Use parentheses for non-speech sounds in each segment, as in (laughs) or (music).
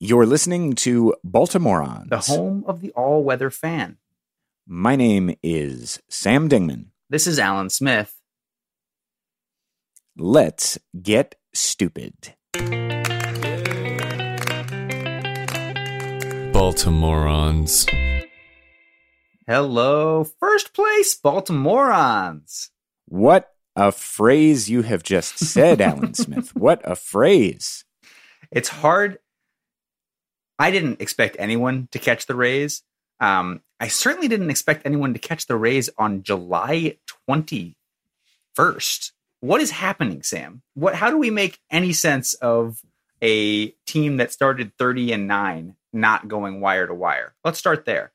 You're listening to Baltimoreans. the home of the all weather fan. My name is Sam Dingman. This is Alan Smith. Let's get stupid. Baltimoreans. Hello, first place Baltimoreans. What a phrase you have just said, Alan Smith. (laughs) What a phrase. It's hard. I didn't expect anyone to catch the Rays. Um, I certainly didn't expect anyone to catch the Rays on July 21st. What is happening, Sam? What how do we make any sense of a team that started 30 and 9 not going wire to wire? Let's start there.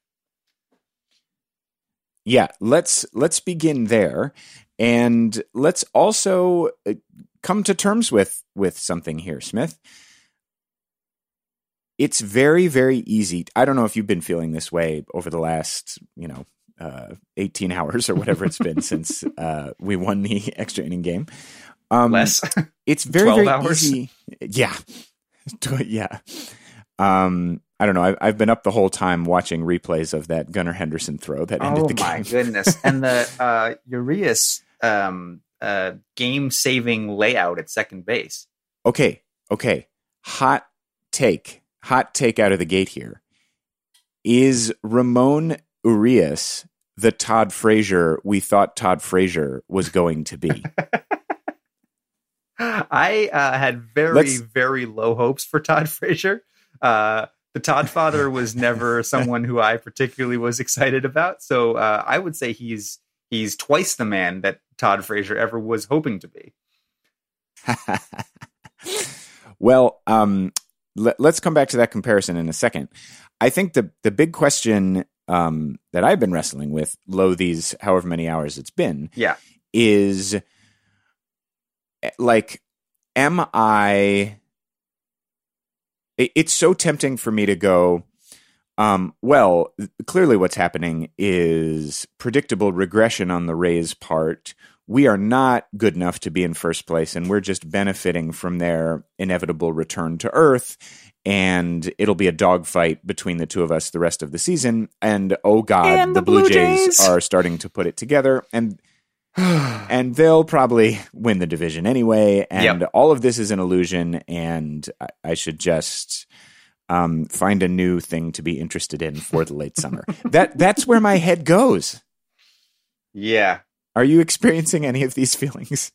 Yeah, let's let's begin there and let's also uh, come to terms with with something here, Smith. It's very very easy. I don't know if you've been feeling this way over the last, you know, uh, 18 (laughs) hours or whatever it's been since (laughs) uh, we won the (laughs) extra inning game. Um, Less. it's very 12 very hours? easy. Yeah, yeah. Um, I don't know. I've, I've been up the whole time watching replays of that Gunnar Henderson throw that ended Oh the game. Oh my goodness! And the uh, Urias um, uh, game-saving layout at second base. Okay, okay. Hot take. Hot take out of the gate here. Is Ramon Urias the Todd Frazier we thought Todd Frazier was going to be? (laughs) I uh, had very, Let's- very low hopes for Todd Frazier. Uh, the Todd father was never (laughs) someone who I particularly was excited about. So uh, I would say he's he's twice the man that Todd Frazier ever was hoping to be. (laughs) well, um, let, us come back to that comparison in a second. I think the the big question um, that I've been wrestling with, low these however many hours it's been, Yeah. is eh, like, am I? it- It's so tempting for me to go. Um, well, clearly, what's happening is predictable regression on the Rays' part. We are not good enough to be in first place, and we're just benefiting from their inevitable return to Earth. And it'll be a dogfight between the two of us the rest of the season. And oh God, And the, the Blue Blue Jays Jays. are starting to put it together, and (sighs) and they'll probably win the division anyway. And Yep. all of this is an illusion, and I, I should just um, find a new thing to be interested in for the late summer. (laughs) that that's where my head goes. Yeah. Are you experiencing any of these (laughs) feelings?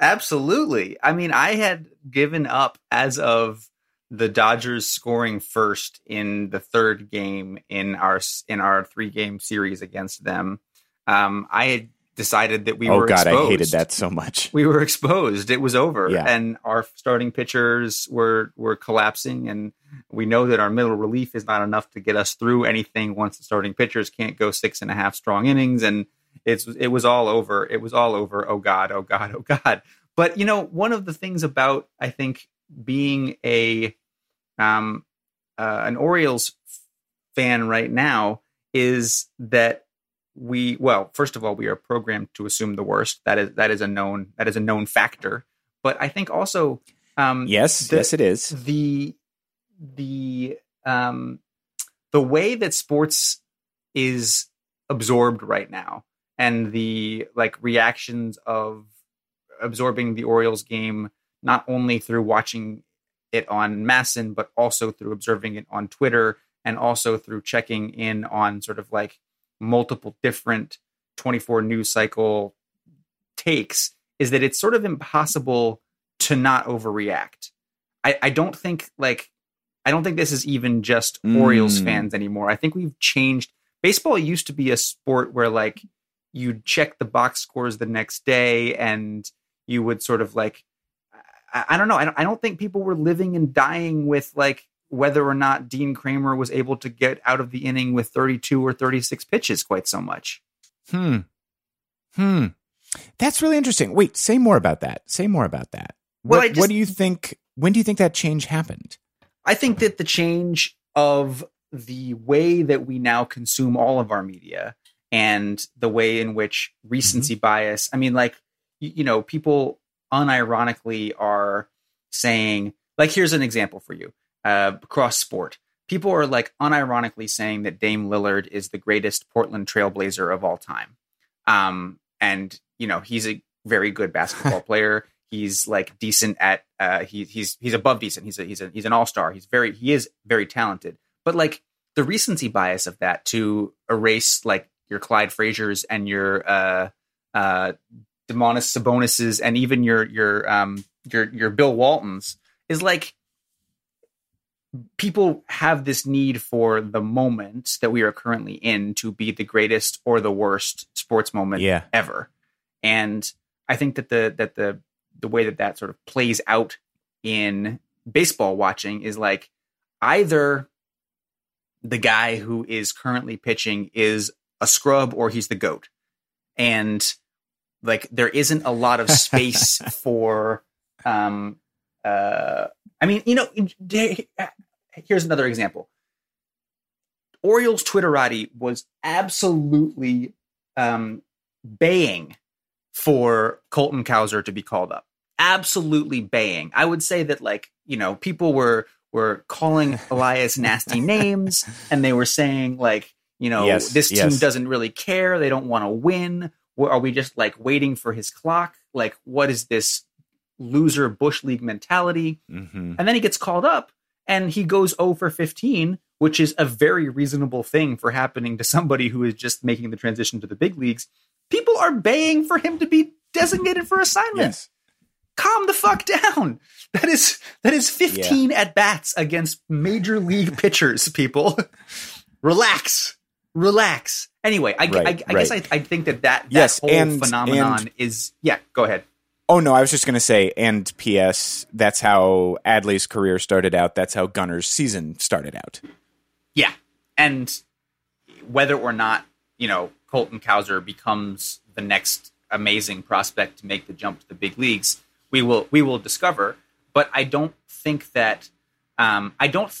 Absolutely. I mean, I had given up as of the Dodgers scoring first in the third game in our in our three game series against them. Um, I had decided that we oh were God, exposed. I hated that so much. (laughs) We were exposed. It was over, Yeah. and our starting pitchers were were collapsing, and we know that our middle relief is not enough to get us through anything once the starting pitchers can't go six and a half strong innings, and it's it was all over. It was all over. Oh God, oh God, oh God. But you know, one of the things about I think being a um uh, an Orioles fan right now is that we well first of all we are programmed to assume the worst that is that is a known that is a known factor but i think also um Yes, the- yes, it is. the the um the way that sports is absorbed right now and the like reactions of absorbing the Orioles game not only through watching it on MASN but also through observing it on Twitter and also through checking in on sort of like multiple different 24 news cycle takes is that it's sort of impossible to not overreact. I, I don't think like I don't think this is even just Orioles Mm. fans anymore. I think we've changed. Baseball used to be a sport where like you'd check the box scores the next day and you would sort of like I, I don't know. I don't, I don't think people were living and dying with like whether or not Dean Kremer was able to get out of the inning with 32 or 36 pitches quite so much. Hmm. Hmm. That's really interesting. Wait, say more about that. Say more about that. Well, What, I just- what do you think? When do you think that change happened? I think that the change of the way that we now consume all of our media and the way in which recency bias, I mean, like, you, you know, people unironically are saying, like, here's an example for you. uh, across sport. People are like unironically saying that Dame Lillard is the greatest Portland Trailblazer of all time. Um, and you know he's a very good (laughs) basketball player. He's like decent at uh, he, he's he's above decent. He's a, he's a, he's an all star. He's very he is very talented. But like the recency bias of that to erase like your Clyde Frazier's and your uh, uh, Domantas Sabonises and even your your um your your Bill Waltons is like people have this need for the moment that we are currently in to be the greatest or the worst sports moment Yeah. ever. And I think that the that the the way that that sort of plays out in baseball watching is like either the guy who is currently pitching is a scrub or he's the goat. And like there isn't a lot of space (laughs) for um uh I mean, you know, here's another example. Orioles Twitterati was absolutely um baying for Colton Cowser to be called up. Absolutely baying. I would say that like, you know, people were were calling Elias nasty names and they were saying like, you know, Yes, this team yes. doesn't really care. They don't want to win. Are we just like waiting for his clock? Like, what is this loser Bush League mentality? hmm And then he gets called up and he goes 0 for 15, which is a very reasonable thing for happening to somebody who is just making the transition to the big leagues. People are baying for him to be designated for assignment. Yes. Calm the fuck down. That is that is 15 at bats against major league (laughs) pitchers, people. Relax. Relax. Anyway, I, Right, I, I guess I. I think that that, that Yes, whole and- phenomenon and- is yeah. Go ahead. Oh no, I was just going to say, and P.S. That's how Adley's career started out. That's how Gunnar's season started out. Yeah, and whether or not you know Colton Cowser becomes the next amazing prospect to make the jump to the big leagues, we will we will discover. But I don't think that um, I don't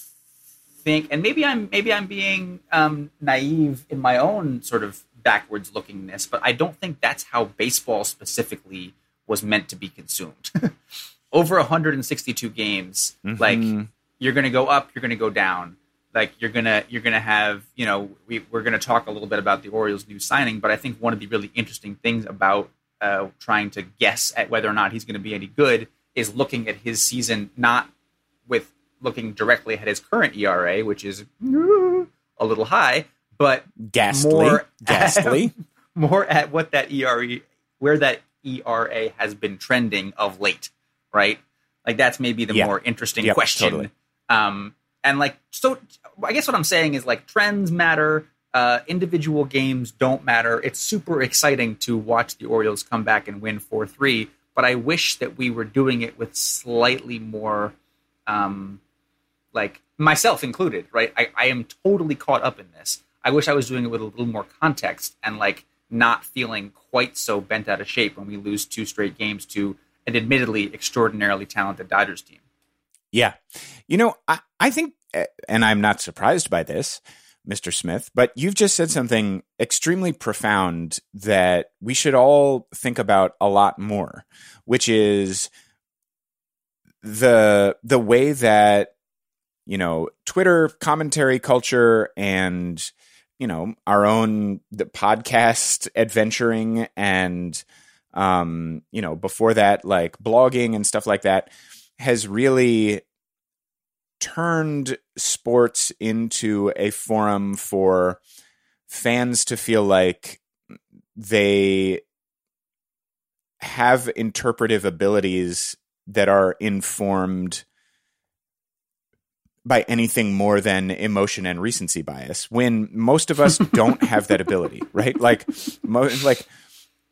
think, and maybe I'm maybe I'm being um, naive in my own sort of backwards lookingness, but I don't think that's how baseball specifically was meant to be consumed. (laughs) Over 162 games, like Mhm. you're going to go up, you're going to go down. Like you're gonna you're gonna have you know we, we're going to talk a little bit about the Orioles' new signing, but I think one of the really interesting things about uh, trying to guess at whether or not he's going to be any good is looking at his season not with looking directly at his current ERA, which is a little high, but Ghastly, more ghastly. (laughs) more at what that ERA where that ERA has been trending of late, right? Like that's maybe the Yeah. more interesting Yep, question. totally. Um, and like so, I guess what I'm saying is like trends matter. Uh, individual games don't matter. It's super exciting to watch the Orioles come back and win four three. But I wish that we were doing it with slightly more, um, like myself included, right? I, I am totally caught up in this. I wish I was doing it with a little more context and like not feeling quite so bent out of shape when we lose two straight games to an admittedly extraordinarily talented Dodgers team. Yeah. You know, I, I think, uh, and I'm not surprised by this, Mr. Smith, but you've just said something extremely profound that we should all think about a lot more, which is the the way that you know Twitter commentary culture and you know our own the podcast adventuring and um you know before that like blogging and stuff like that has really turned sports into a forum for fans to feel like they have interpretive abilities that are informed by anything more than emotion and recency bias when most of us (laughs) don't have that ability right? Like mo- like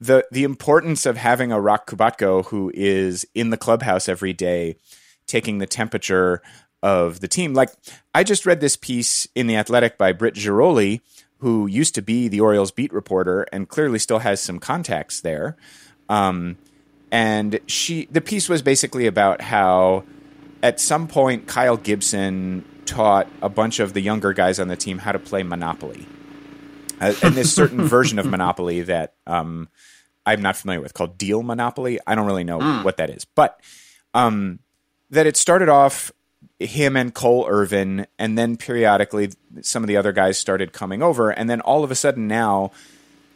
the the importance of having a roch kubatko who is in the clubhouse every day taking the temperature of the team. Like i just read this piece in the athletic by britt ghiroli who used to be the orioles beat reporter and clearly still has some contacts there. Um, and she the piece was basically about how at some point Kyle Gibson taught a bunch of the younger guys on the team how to play Monopoly. Uh, and this certain (laughs) version of Monopoly that um, I'm not familiar with called Deal Monopoly. I don't really know what that is, but um, that it started off him and Cole Irvin, and then periodically some of the other guys started coming over, and then all of a sudden now,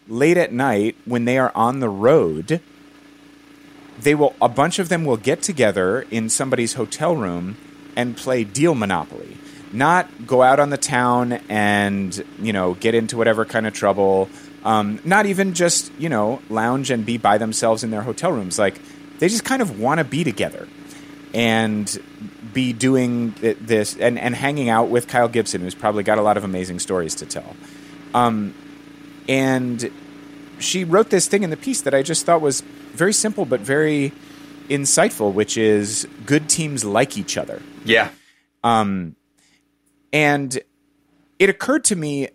late at night when they are on the road, they will a bunch of them will get together in somebody's hotel room and play deal monopoly. Not go out on the town and you know get into whatever kind of trouble. Um, not even just you know lounge and be by themselves in their hotel rooms. Like they just kind of want to be together and be doing this and, and hanging out with Kyle Gibson, who's probably got a lot of amazing stories to tell. Um, and she wrote this thing in the piece that I just thought was very simple but very insightful, which is good teams like each other. Yeah. Um, and it occurred to me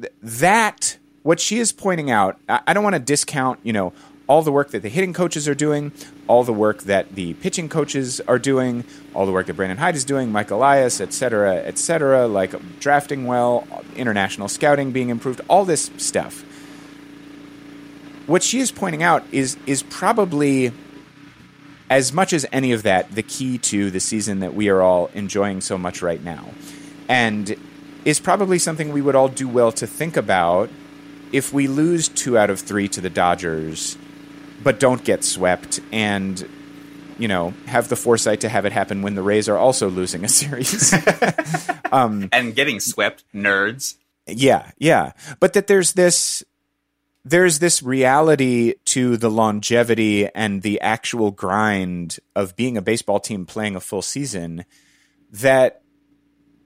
th- that what she is pointing out, I, I don't want to discount, you know, all the work that the hitting coaches are doing, all the work that the pitching coaches are doing, all the work that Brandon Hyde is doing, Mike Elias, et cetera, et cetera, like drafting well, international scouting being improved, all this stuff. What she is pointing out is is probably as much as any of that the key to the season that we are all enjoying so much right now. And is probably something we would all do well to think about if we lose two out of three to the Dodgers but don't get swept and you know have the foresight to have it happen when the Rays are also losing a (laughs) series (laughs) um, and getting swept, nerds. Yeah, yeah, but that there's this there's this reality to the longevity and the actual grind of being a baseball team playing a full season that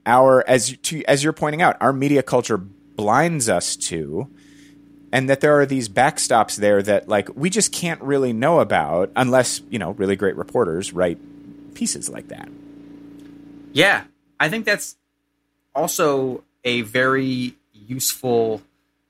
our as to, as you're pointing out our media culture blinds us to and that there are these backstops there that like we just can't really know about unless you know really great reporters write pieces like that. Yeah. I think that's also a very useful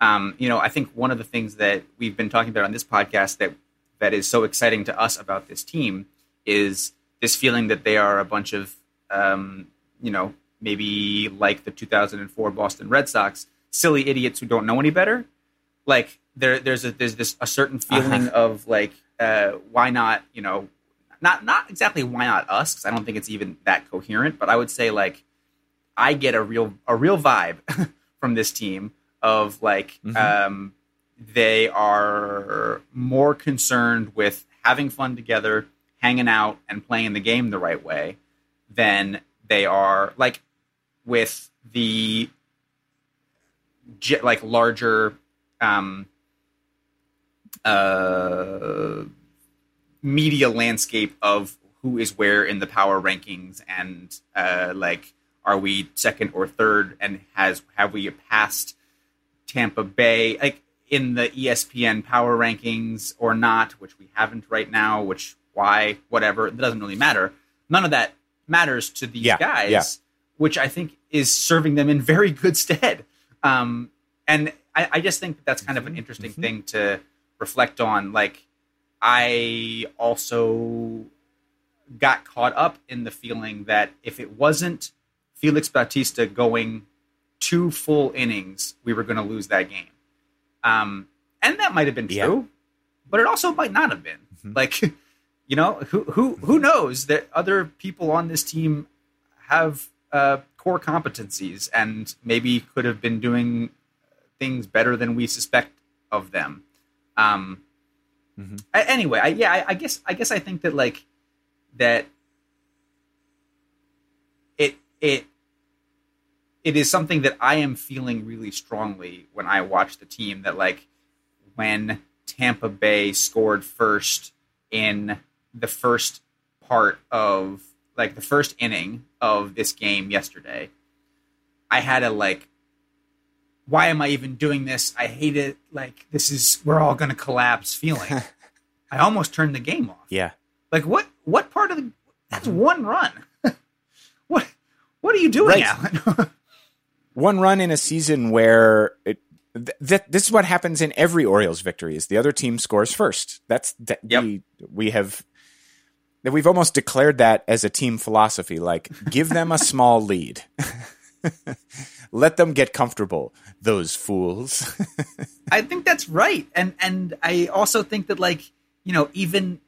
um, you know i think one of the things that we've been talking about on this podcast that that is so exciting to us about this team is this feeling that they are a bunch of um, you know maybe like the 2004 boston red sox silly idiots who don't know any better like there there's a there's this a certain uh-huh. feeling uh-huh. of like uh, why not you know not not exactly why not us because I don't think it's even that coherent but I would say like I get a real a real vibe (laughs) from this team of like mm-hmm. um, they are more concerned with having fun together hanging out and playing the game the right way than they are like with the like larger um, uh, media landscape of who is where in the power rankings and uh, like are we second or third and has have we passed Tampa Bay like in the ESPN power rankings or not which we haven't right now which why whatever it doesn't really matter none of that matters to these yeah, guys yeah. which I think is serving them in very good stead um, and I, I just think that that's kind of an mm-hmm. interesting mm-hmm. thing to reflect on. Like, I also got caught up in the feeling that if it wasn't Felix Bautista going two full innings, we were going to lose that game. Um, and that might have been true, yeah. but it also might not have been. Mm-hmm. Like, (laughs) you know, who who who knows that other people on this team have uh, core competencies and maybe could have been doing things better than we suspect of them. Um, mm-hmm. I, anyway, I, yeah, I, I, guess I guess I think that like that it it it is something that I am feeling really strongly when I watch the team. That like when Tampa Bay scored first in the first part of like the first inning of this game yesterday, I had a like why am I even doing this? I hate it. Like this is we're all going to collapse feeling. (laughs) I almost turned the game off. Yeah. Like what what part of the that's one run. (laughs) what what are you doing, right. Alan? (laughs) one run in a season where it th- this is what happens in every Orioles victory is the other team scores first. That's that yep. we we have that we've almost declared that as a team philosophy like give them a small lead. (laughs) Let them get comfortable, those fools. (laughs) I think that's right. And and I also think that like, you know, even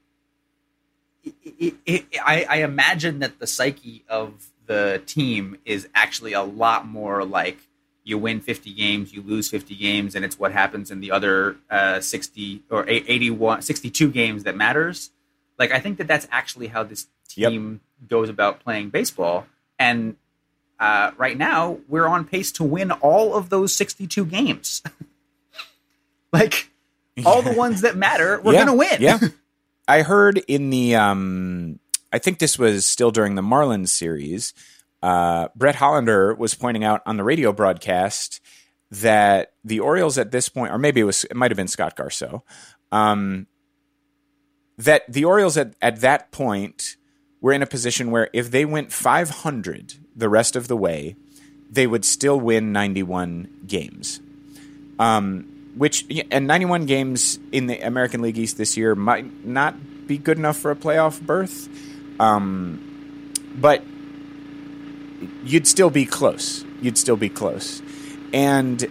it, it, I, I imagine that the psyche of the team is actually a lot more like you win 50 games, you lose 50 games, and it's what happens in the other uh, 60 or 81, 62 games that matters. Like, I think that that's actually how this team yep. goes about playing baseball. And uh, right now, we're on pace to win all of those 62 games. (laughs) like, all the ones that matter, we're yeah. going to win. Yeah. (laughs) I heard in the, um, I think this was still during the Marlins series, uh, Brett Hollander was pointing out on the radio broadcast that the Orioles at this point, or maybe it was, it might have been Scott Garceau, um, that the Orioles at, at that point were in a position where if they went 500 the rest of the way, they would still win 91 games. Um, which and 91 games in the American League East this year might not be good enough for a playoff berth. Um, but you'd still be close. You'd still be close. And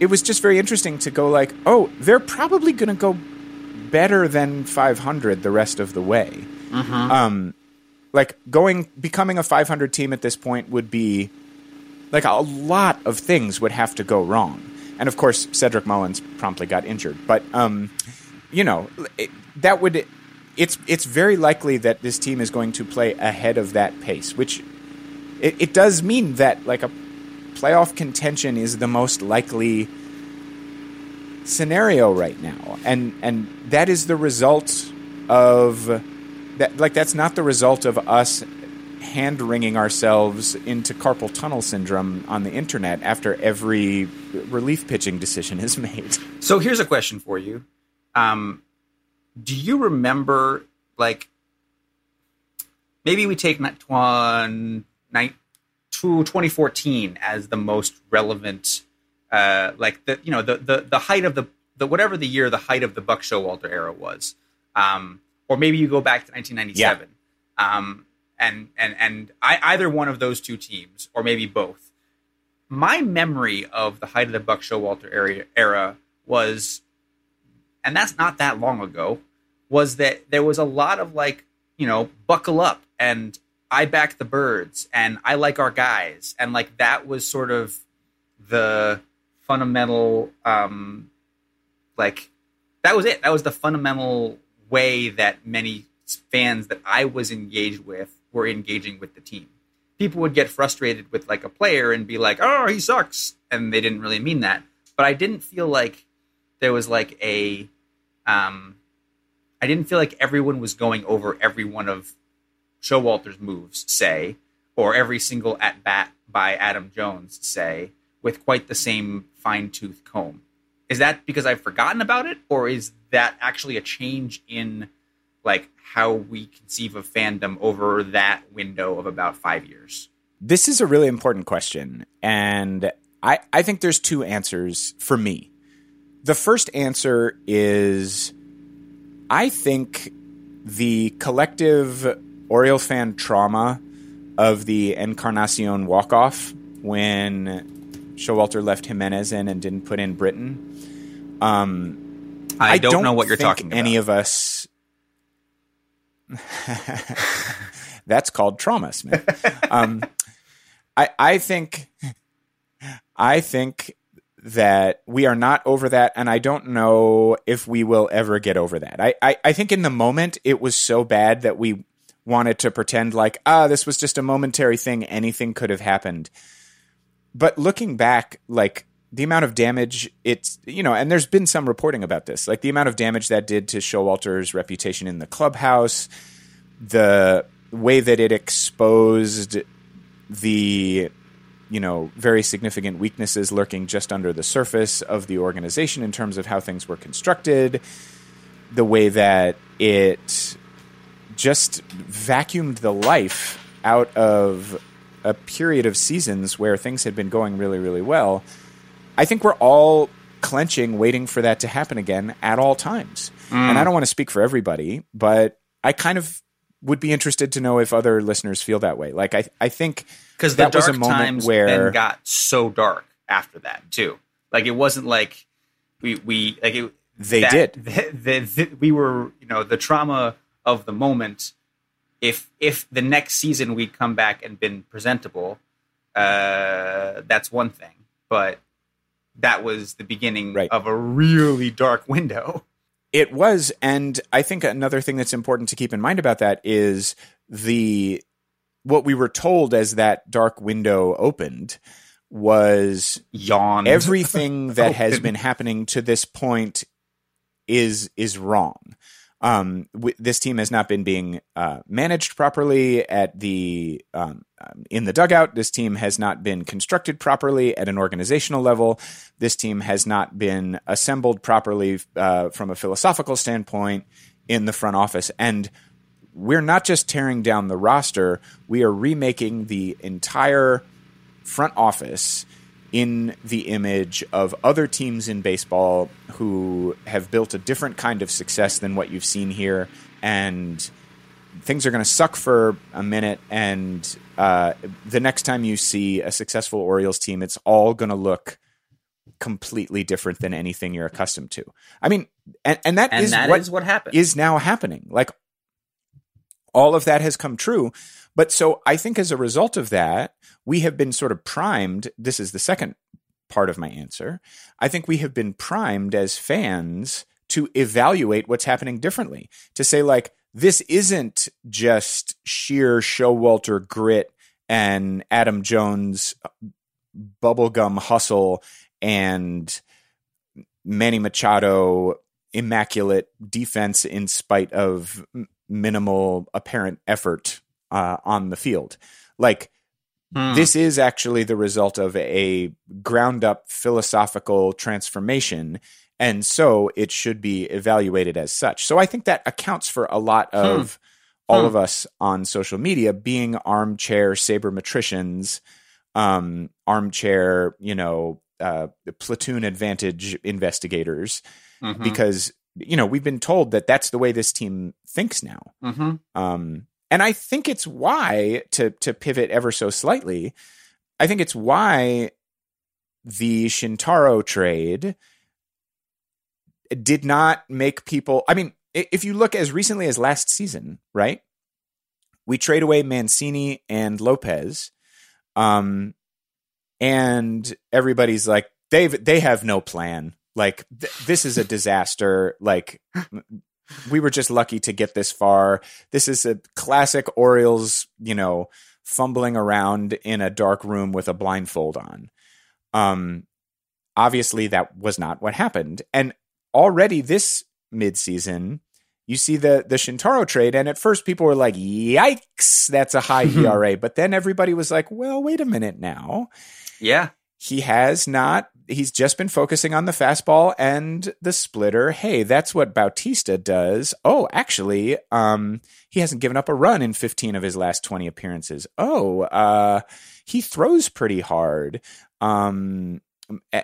it was just very interesting to go like, oh, they're probably going to go better than 500 the rest of the way. Mm-hmm. Um, like going becoming a 500 team at this point would be like a lot of things would have to go wrong. And of course, Cedric Mullins promptly got injured. But um, you know, it, that would it's it's very likely that this team is going to play ahead of that pace, which it, it does mean that like a playoff contention is the most likely scenario right now, and and that is the result of that. Like that's not the result of us hand wringing ourselves into carpal tunnel syndrome on the internet after every relief pitching decision is made. So here's a question for you. Um, do you remember like maybe we take night 2014 as the most relevant uh, like the you know the, the the height of the the whatever the year the height of the Buck Showalter era was. Um, or maybe you go back to 1997 yeah. um, and and and I, either one of those two teams or maybe both. My memory of the height of the Buck Showalter era, era was and that's not that long ago, was that there was a lot of like, you know, buckle up and I back the birds and I like our guys. And like that was sort of the fundamental, um, like, that was it. That was the fundamental way that many fans that I was engaged with were engaging with the team. People would get frustrated with like a player and be like, "Oh, he sucks," and they didn't really mean that. But I didn't feel like there was like a um, I didn't feel like everyone was going over every one of Showalter's moves, say, or every single at bat by Adam Jones, say, with quite the same fine tooth comb. Is that because I've forgotten about it, or is that actually a change in like how we conceive of fandom over that window of about five years? This is a really important question, and I, I think there's two answers for me. The first answer is I think the collective Oriole fan trauma of the Encarnacion walk off when Showalter left Jimenez in and didn't put in Britton. Um, I, I, don't, don't know what you're talking about. Any of us. (laughs) That's called trauma, Smith. um, I I think I think that we are not over that, and I don't know if we will ever get over that. I, I, I think in the moment it was so bad that we wanted to pretend like, ah, this was just a momentary thing, anything could have happened. But looking back, like the amount of damage it's you know, and there's been some reporting about this, like the amount of damage that did to Showalter's reputation in the clubhouse, the way that it exposed the you know, very significant weaknesses lurking just under the surface of the organization in terms of how things were constructed, the way that it just vacuumed the life out of a period of seasons where things had been going really, really well. I think we're all clenching, waiting for that to happen again at all times. Mm. And I don't want to speak for everybody, but I kind of would be interested to know if other listeners feel that way. Like I, I think because the dark times where then got so dark after that too. Like it wasn't like we we like it, they that, did. The, the, the, we were you know the trauma of the moment. If if the next season we'd come back and been presentable, uh, that's one thing. But that was the beginning Right. of a really dark window. (laughs) It was, and I think another thing that's important to keep in mind about that is the what we were told as that dark window opened was Yawn. everything that has (laughs) been happening to this point is is wrong. Um, w- this team has not been being uh, managed properly at the um, um, in the dugout. This team has not been constructed properly at an organizational level. This team has not been assembled properly uh, from a philosophical standpoint in the front office. And we're not just tearing down the roster; we are remaking the entire front office in the image of other teams in baseball who have built a different kind of success than what you've seen here and things are going to suck for a minute and uh, the next time you see a successful orioles team it's all going to look completely different than anything you're accustomed to i mean and, and that and is that what is what happened. is now happening. Like all of that has come true. But so I think as a result of that, we have been sort of primed. This is the second part of my answer. I think we have been primed as fans to evaluate what's happening differently, to say, like, this isn't just sheer Showalter grit and Adam Jones uh, bubblegum hustle and Manny Machado immaculate defense in spite of minimal apparent effort uh, on the field. Like Hmm. this is actually the result of a ground up philosophical transformation. And so it should be evaluated as such. So I think that accounts for a lot of all Hmm. of us on social media being armchair sabermetricians, um, armchair, you know, uh, platoon advantage investigators Mhm. because you know we've been told that that's the way this team thinks now Mhm. um, and i think it's why to to pivot ever so slightly i think it's why the shintaro trade did not make people i mean if you look as recently as last season right we trade away mancini and lopez um and everybody's like they've they have no plan. Like th- this is a disaster. Like we were just lucky to get this far. This is a classic orioles you know fumbling around in a dark room with a blindfold on. Um obviously that was not what happened. And already this midseason you see the the Shintaro trade and at first people were like yikes that's a high (laughs) ERA but then everybody was like well wait a minute now. Yeah. he has not he's just been focusing on the fastball and the splitter. Hey that's what bautista does. Oh actually um he hasn't given up a run in 15 of his last 20 appearances. Oh uh he throws pretty hard. Um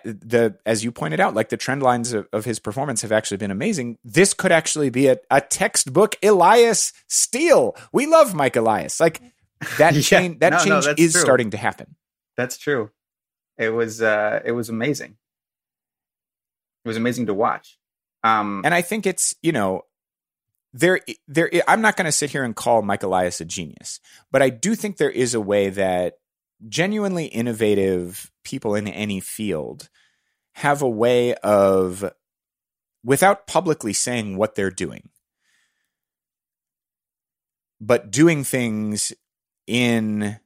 the as you pointed out like the trend lines of, of his performance have actually been amazing. This could actually be a, a textbook elias steal. We love mike elias. Like that (laughs) Yeah. change that No, no, change that's is true. starting to happen. That's true. It was uh it was amazing. It was amazing to watch. Um and I think it's you know there there I'm not going to sit here and call Mike Elias a genius, but I do think there is a way that genuinely innovative people in any field have a way of without publicly saying what they're doing but doing things in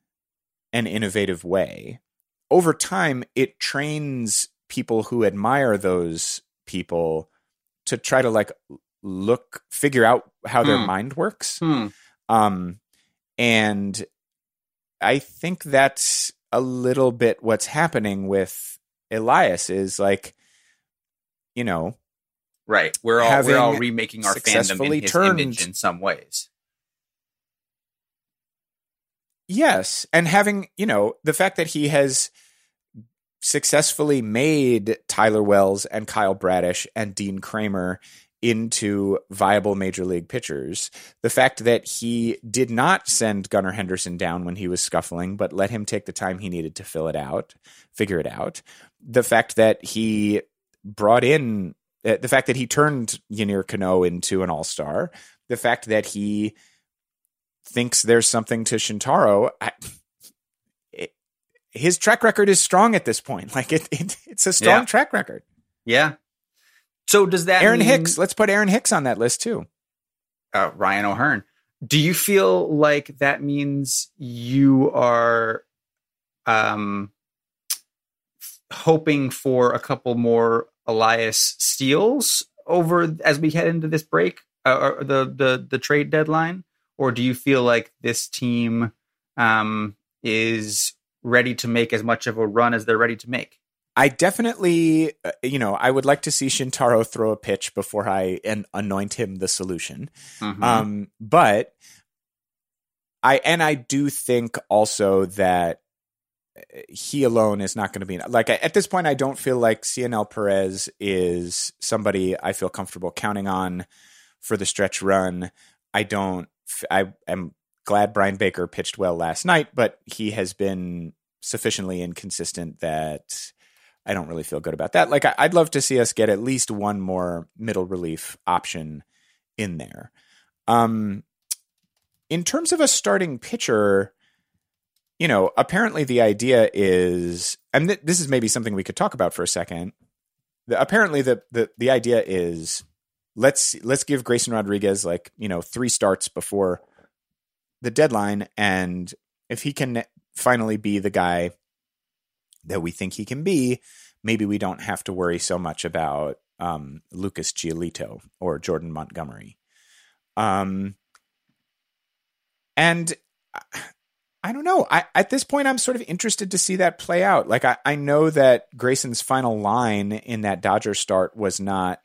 an innovative way over time it trains people who admire those people to try to like look figure out how their Hmm. mind works hmm. um and i think that's a little bit what's happening with elias is like you know Right. We're all we're all remaking our fandom in his turned- image in some ways. Yes, and having you know the fact that he has successfully made Tyler Wells and Kyle Bradish and Dean Kremer into viable major league pitchers. The fact that he did not send Gunnar Henderson down when he was scuffling, but let him take the time he needed to fill it out, figure it out. The fact that he brought in uh, the fact that he turned Yennier Cano into an all star. the fact that he thinks there's something to Shintaro, I, it, his track record is strong at this point. (laughs) Like it, it it's a strong Yeah. track record. Yeah. So does that Aaron mean- Hicks, let's put Aaron Hicks on that list too. uh, Ryan O'Hearn. Do you feel like that means you are um, hoping for a couple more Elias steals over as we head into this break, uh, or the the the trade deadline, or do you feel like this team um, is ready to make as much of a run as they're ready to make? I definitely, uh, you know, I would like to see Shintaro throw a pitch before I and anoint him the solution. Mhm. Um, but I and I do think also that uh, he alone is not going to be like at this point. I don't feel like Cionel Perez is somebody I feel comfortable counting on for the stretch run. I don't. I am glad Bryan Baker pitched well last night, but he has been sufficiently inconsistent that I don't really feel good about that. Like I'd love to see us get at least one more middle relief option in there. Um, in terms of a starting pitcher, you know, apparently the idea is, and th- this is maybe something we could talk about for a second. The, apparently, the, the the idea is let's let's give Grayson Rodriguez like you know three starts before the deadline, and if he can finally be the guy that we think he can be, maybe we don't have to worry so much about um, Lucas Giolito or Jordan Montgomery. Um, and I- don't know. I at this point I'm sort of interested to see that play out. Like I, I know that Grayson's final line in that Dodger start was not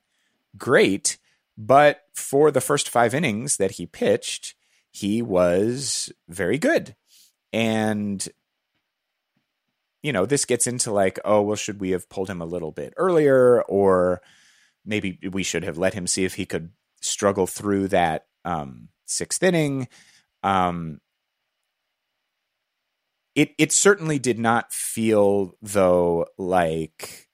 great, but for the first five innings that he pitched, he was very good. And you know, this gets into like, oh, well, should we have pulled him a little bit earlier, or maybe we should have let him see if he could struggle through that um, sixth inning. Um, it it certainly did not feel though like,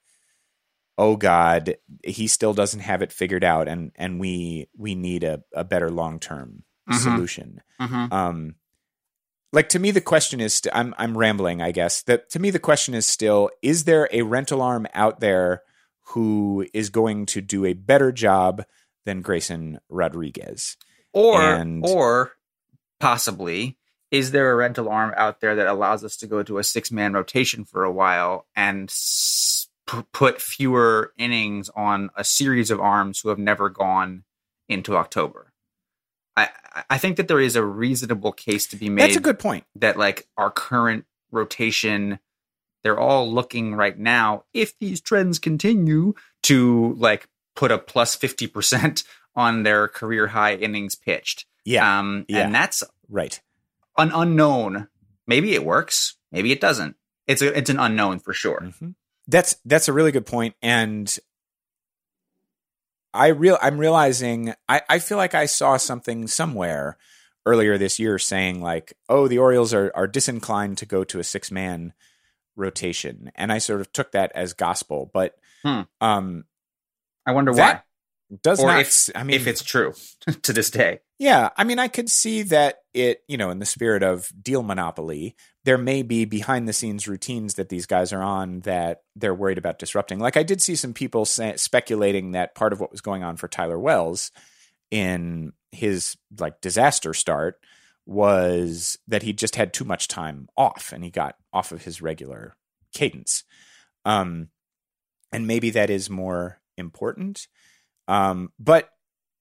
oh God, he still doesn't have it figured out, and and we we need a, a better long term Mhm. solution Mhm. um like to me the question is st- i'm i'm rambling i guess that to me the question is still is there a rental arm out there who is going to do a better job than Grayson Rodriguez Or And- or possibly is there a rental arm out there that allows us to go to a six man rotation for a while and s- p- put fewer innings on a series of arms who have never gone into October? I I think that there is a reasonable case to be made that's a good point. that like our current rotation they're all looking right now if these trends continue to like put a plus 50% on their career high innings pitched. Yeah. Um Yeah. and that's right. an unknown. Maybe it works maybe it doesn't. It's a it's an unknown for sure. Mhm. That's that's a really good point, and I real I'm realizing I, I feel like I saw something somewhere earlier this year saying like, oh, the Orioles are are disinclined to go to a six man rotation, and I sort of took that as gospel, but Hmm. um, i wonder why does or not. if, I mean, if it's true (laughs) to this day Yeah, I mean, I could see that it, you know, in the spirit of deal monopoly, there may be behind the scenes routines that these guys are on that they're worried about disrupting. Like I did see some people say, speculating that part of what was going on for Tyler Wells in his like disaster start was that he just had too much time off and he got off of his regular cadence. Um, and maybe that is more important. Um, but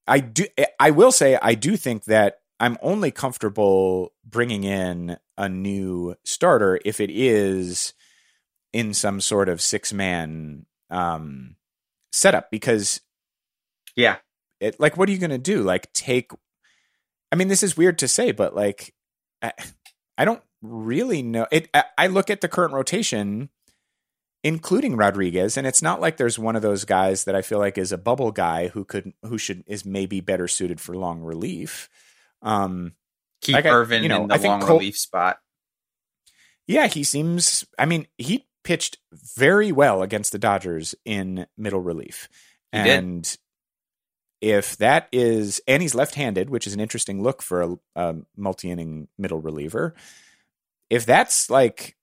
I do. I will say I do think that I'm only comfortable bringing in a new starter if it is in some sort of six man um, setup because yeah. it like what are you going to do? Like take i mean this is weird to say but like i, I don't really know. It I, I look at the current rotation including rodriguez and it's not like there's one of those guys that i feel like is a bubble guy who could who should is maybe better suited for long relief um keep Like I- irvin you know, in the I long Col- relief spot yeah he seems i mean he pitched very well against the dodgers in middle relief He did. and if that is and he's left-handed, which is an interesting look for a, a multi-inning middle reliever. If that's like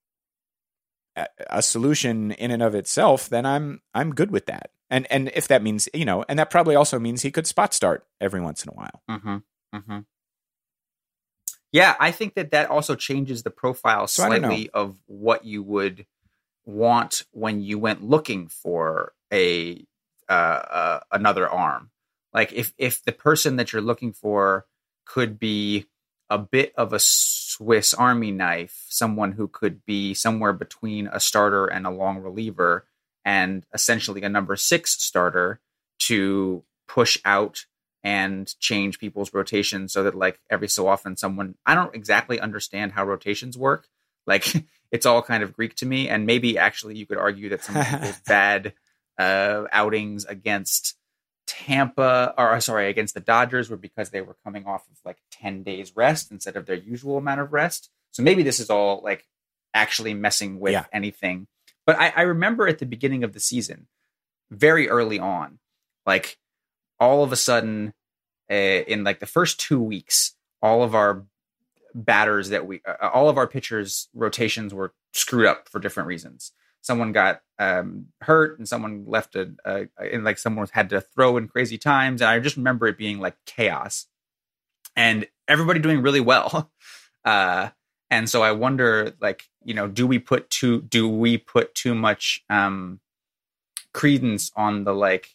a, a solution in and of itself, then I'm I'm good with that. And and if that means you know, and that probably also means he could spot start every once in a while. Mm-hmm. Mm-hmm. Yeah, I think that that also changes the profile So slightly of what you would want when you went looking for a uh, uh, another arm. Like if if the person that you're looking for could be a bit of a Swiss Army knife, someone who could be somewhere between a starter and a long reliever, and essentially a number six starter to push out and change people's rotations so that like every so often someone I don't exactly understand how rotations work. Like (laughs) it's all kind of Greek to me, and maybe actually you could argue that some of people's (laughs) bad uh, outings against Tampa or sorry against the Dodgers were because they were coming off of like ten days rest instead of their usual amount of rest. So maybe this is all like actually messing with Yeah. anything. But I, I remember at the beginning of the season, very early on, like all of a sudden, uh, in like the first two weeks, all of our batters that we, uh, all of our pitchers' rotations were screwed up for different reasons. Someone got um, hurt, and someone left a, a, and like someone had to throw in crazy times. And I just remember it being like chaos, and everybody doing really well. (laughs) Uh, and so I wonder, like, you know, do we put too do we put too much um, credence on the like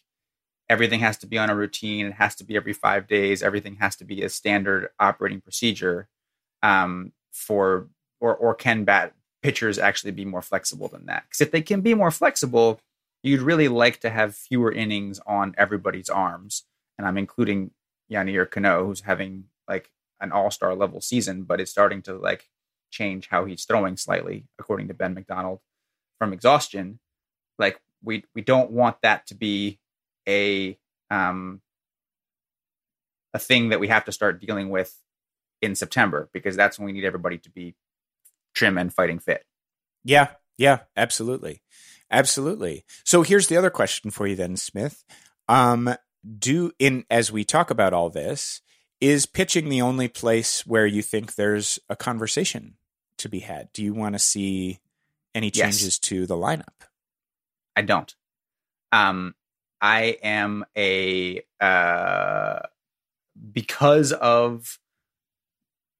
everything has to be on a routine. It has to be every five days. Everything has to be a standard operating procedure um, for or or can bat pitchers actually be more flexible than that? Because if they can be more flexible you'd really like to have fewer innings on everybody's arms. And i'm including Yennier Cano who's having like an all-star level season but is starting to like change how he's throwing slightly according to Ben McDonald from exhaustion. Like we we don't want that to be a um a thing that we have to start dealing with in September because that's when we need everybody to be trim and fighting fit. Yeah, yeah, absolutely. Absolutely. So here's the other question for you then, Smith. Um do in as we talk about all this, is pitching the only place where you think there's a conversation to be had? Do you want to see any Yes. changes to the lineup? I don't. Um, I am a uh, because of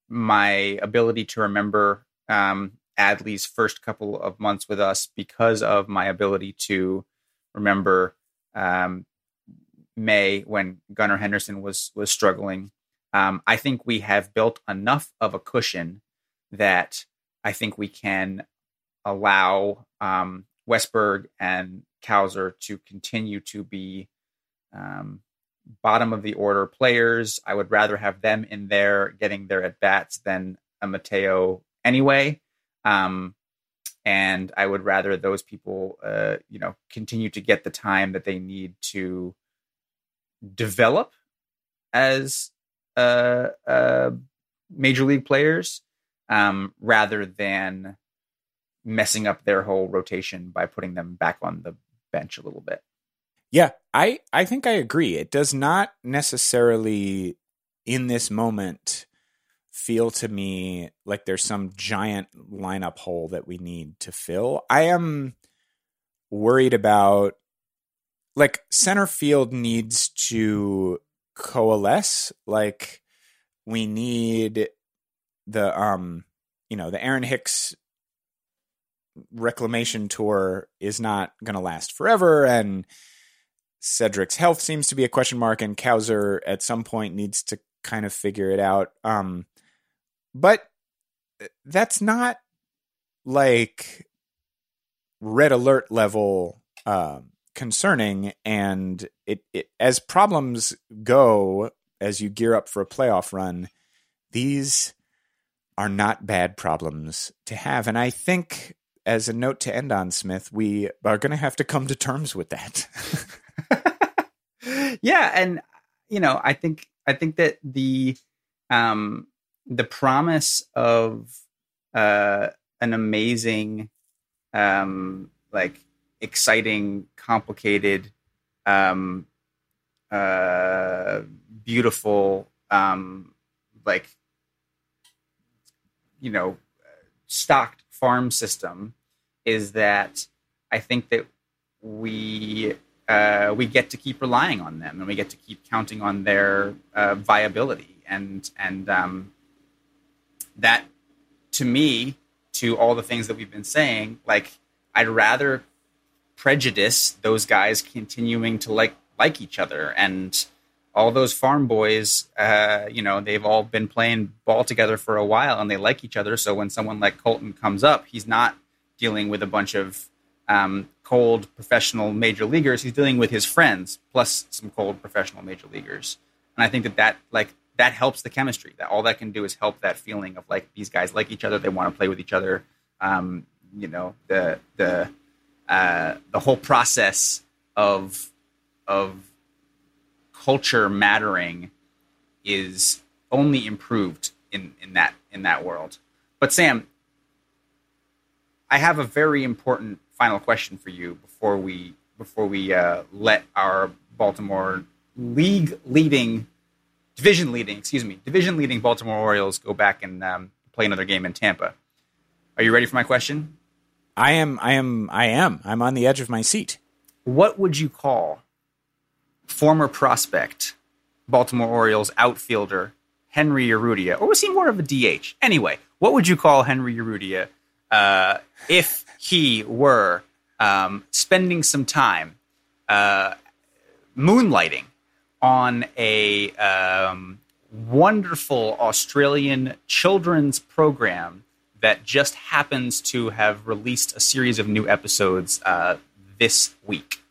my ability to remember um, Adley's first couple of months with us, because of my ability to remember um, May when Gunnar Henderson was was struggling. Um, I think we have built enough of a cushion that I think we can allow um, Westburg and Cowser to continue to be um, bottom of the order players. I would rather have them in there getting their at bats than a Mateo anyway. Um, and I would rather those people, uh, you know, continue to get the time that they need to develop as uh, uh, major league players, um, rather than messing up their whole rotation by putting them back on the bench a little bit. Yeah, I I think I agree. It does not necessarily in this moment feel to me like there's some giant lineup hole that we need to fill. I am worried about like center field needs to coalesce like we need the um you know the Aaron Hicks reclamation tour is not going to last forever and Cedric's health seems to be a question mark and Cowser at some point needs to kind of figure it out. Um but that's not like red alert level um concerning and it, it as problems go as you gear up for a playoff run these are not bad problems to have and i think as a note to end on smith we are going to have to come to terms with that. (laughs) Yeah, and you know, I think I think that the um the promise of uh an amazing um like exciting complicated um uh, beautiful, um, like you know, stocked farm system is that I think that we uh, we get to keep relying on them and we get to keep counting on their uh, viability. And and um, that to me to all the things that we've been saying like I'd rather prejudice those guys continuing to like like each other. And all those farm boys uh, you know they've all been playing ball together for a while and they like each other. So when someone like colton comes up he's not dealing with a bunch of um, cold professional major leaguers. He's dealing with his friends plus some cold professional major leaguers. And i think that that like that helps the chemistry. That all that can do is help that feeling of like these guys like each other. They want to play with each other. Um, you know the the uh, the whole process of of culture mattering is only improved in in that in that world. But Sam, I have a very important final question for you before we before we uh, let our Baltimore league leading division leading excuse me division leading Baltimore Orioles go back and um, play another game in Tampa. Are you ready for my question? I am. I am. I am. I'm on the edge of my seat. What would you call former prospect Baltimore Orioles outfielder Henry Urrutia, or was he more of a DH? Anyway, what would you call Henry Urrutia uh, if he were um, spending some time uh, moonlighting on a um, wonderful Australian children's program that just happens to have released a series of new episodes uh, this week.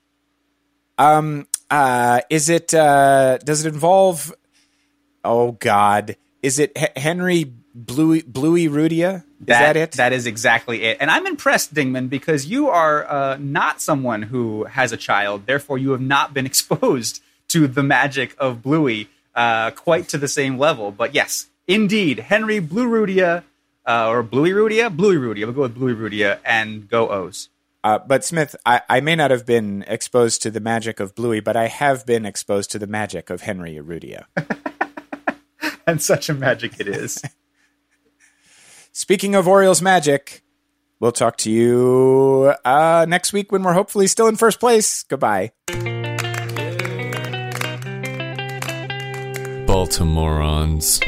Um, uh, is it? Uh, does it involve? Oh God, is it H- Henry Bluey Bluey Rudia? Is that, it? That is exactly it. And I'm impressed, Dingman, because you are uh, not someone who has a child. Therefore, you have not been (laughs) exposed to the magic of Bluey uh, quite to the same level. But yes, indeed, Henry Blue Rudia uh, or Bluey Rudia, Bluey Rudia. We'll go with Bluey Rudia and go O's. Uh, but Smith, I, I, may not have been exposed to the magic of Bluey, but I have been exposed to the magic of Henry Urrutia. (laughs) and such a magic it is. (laughs) Speaking of Orioles magic, we'll talk to you uh, next week when we're hopefully still in first place. Goodbye. Baltimoreans.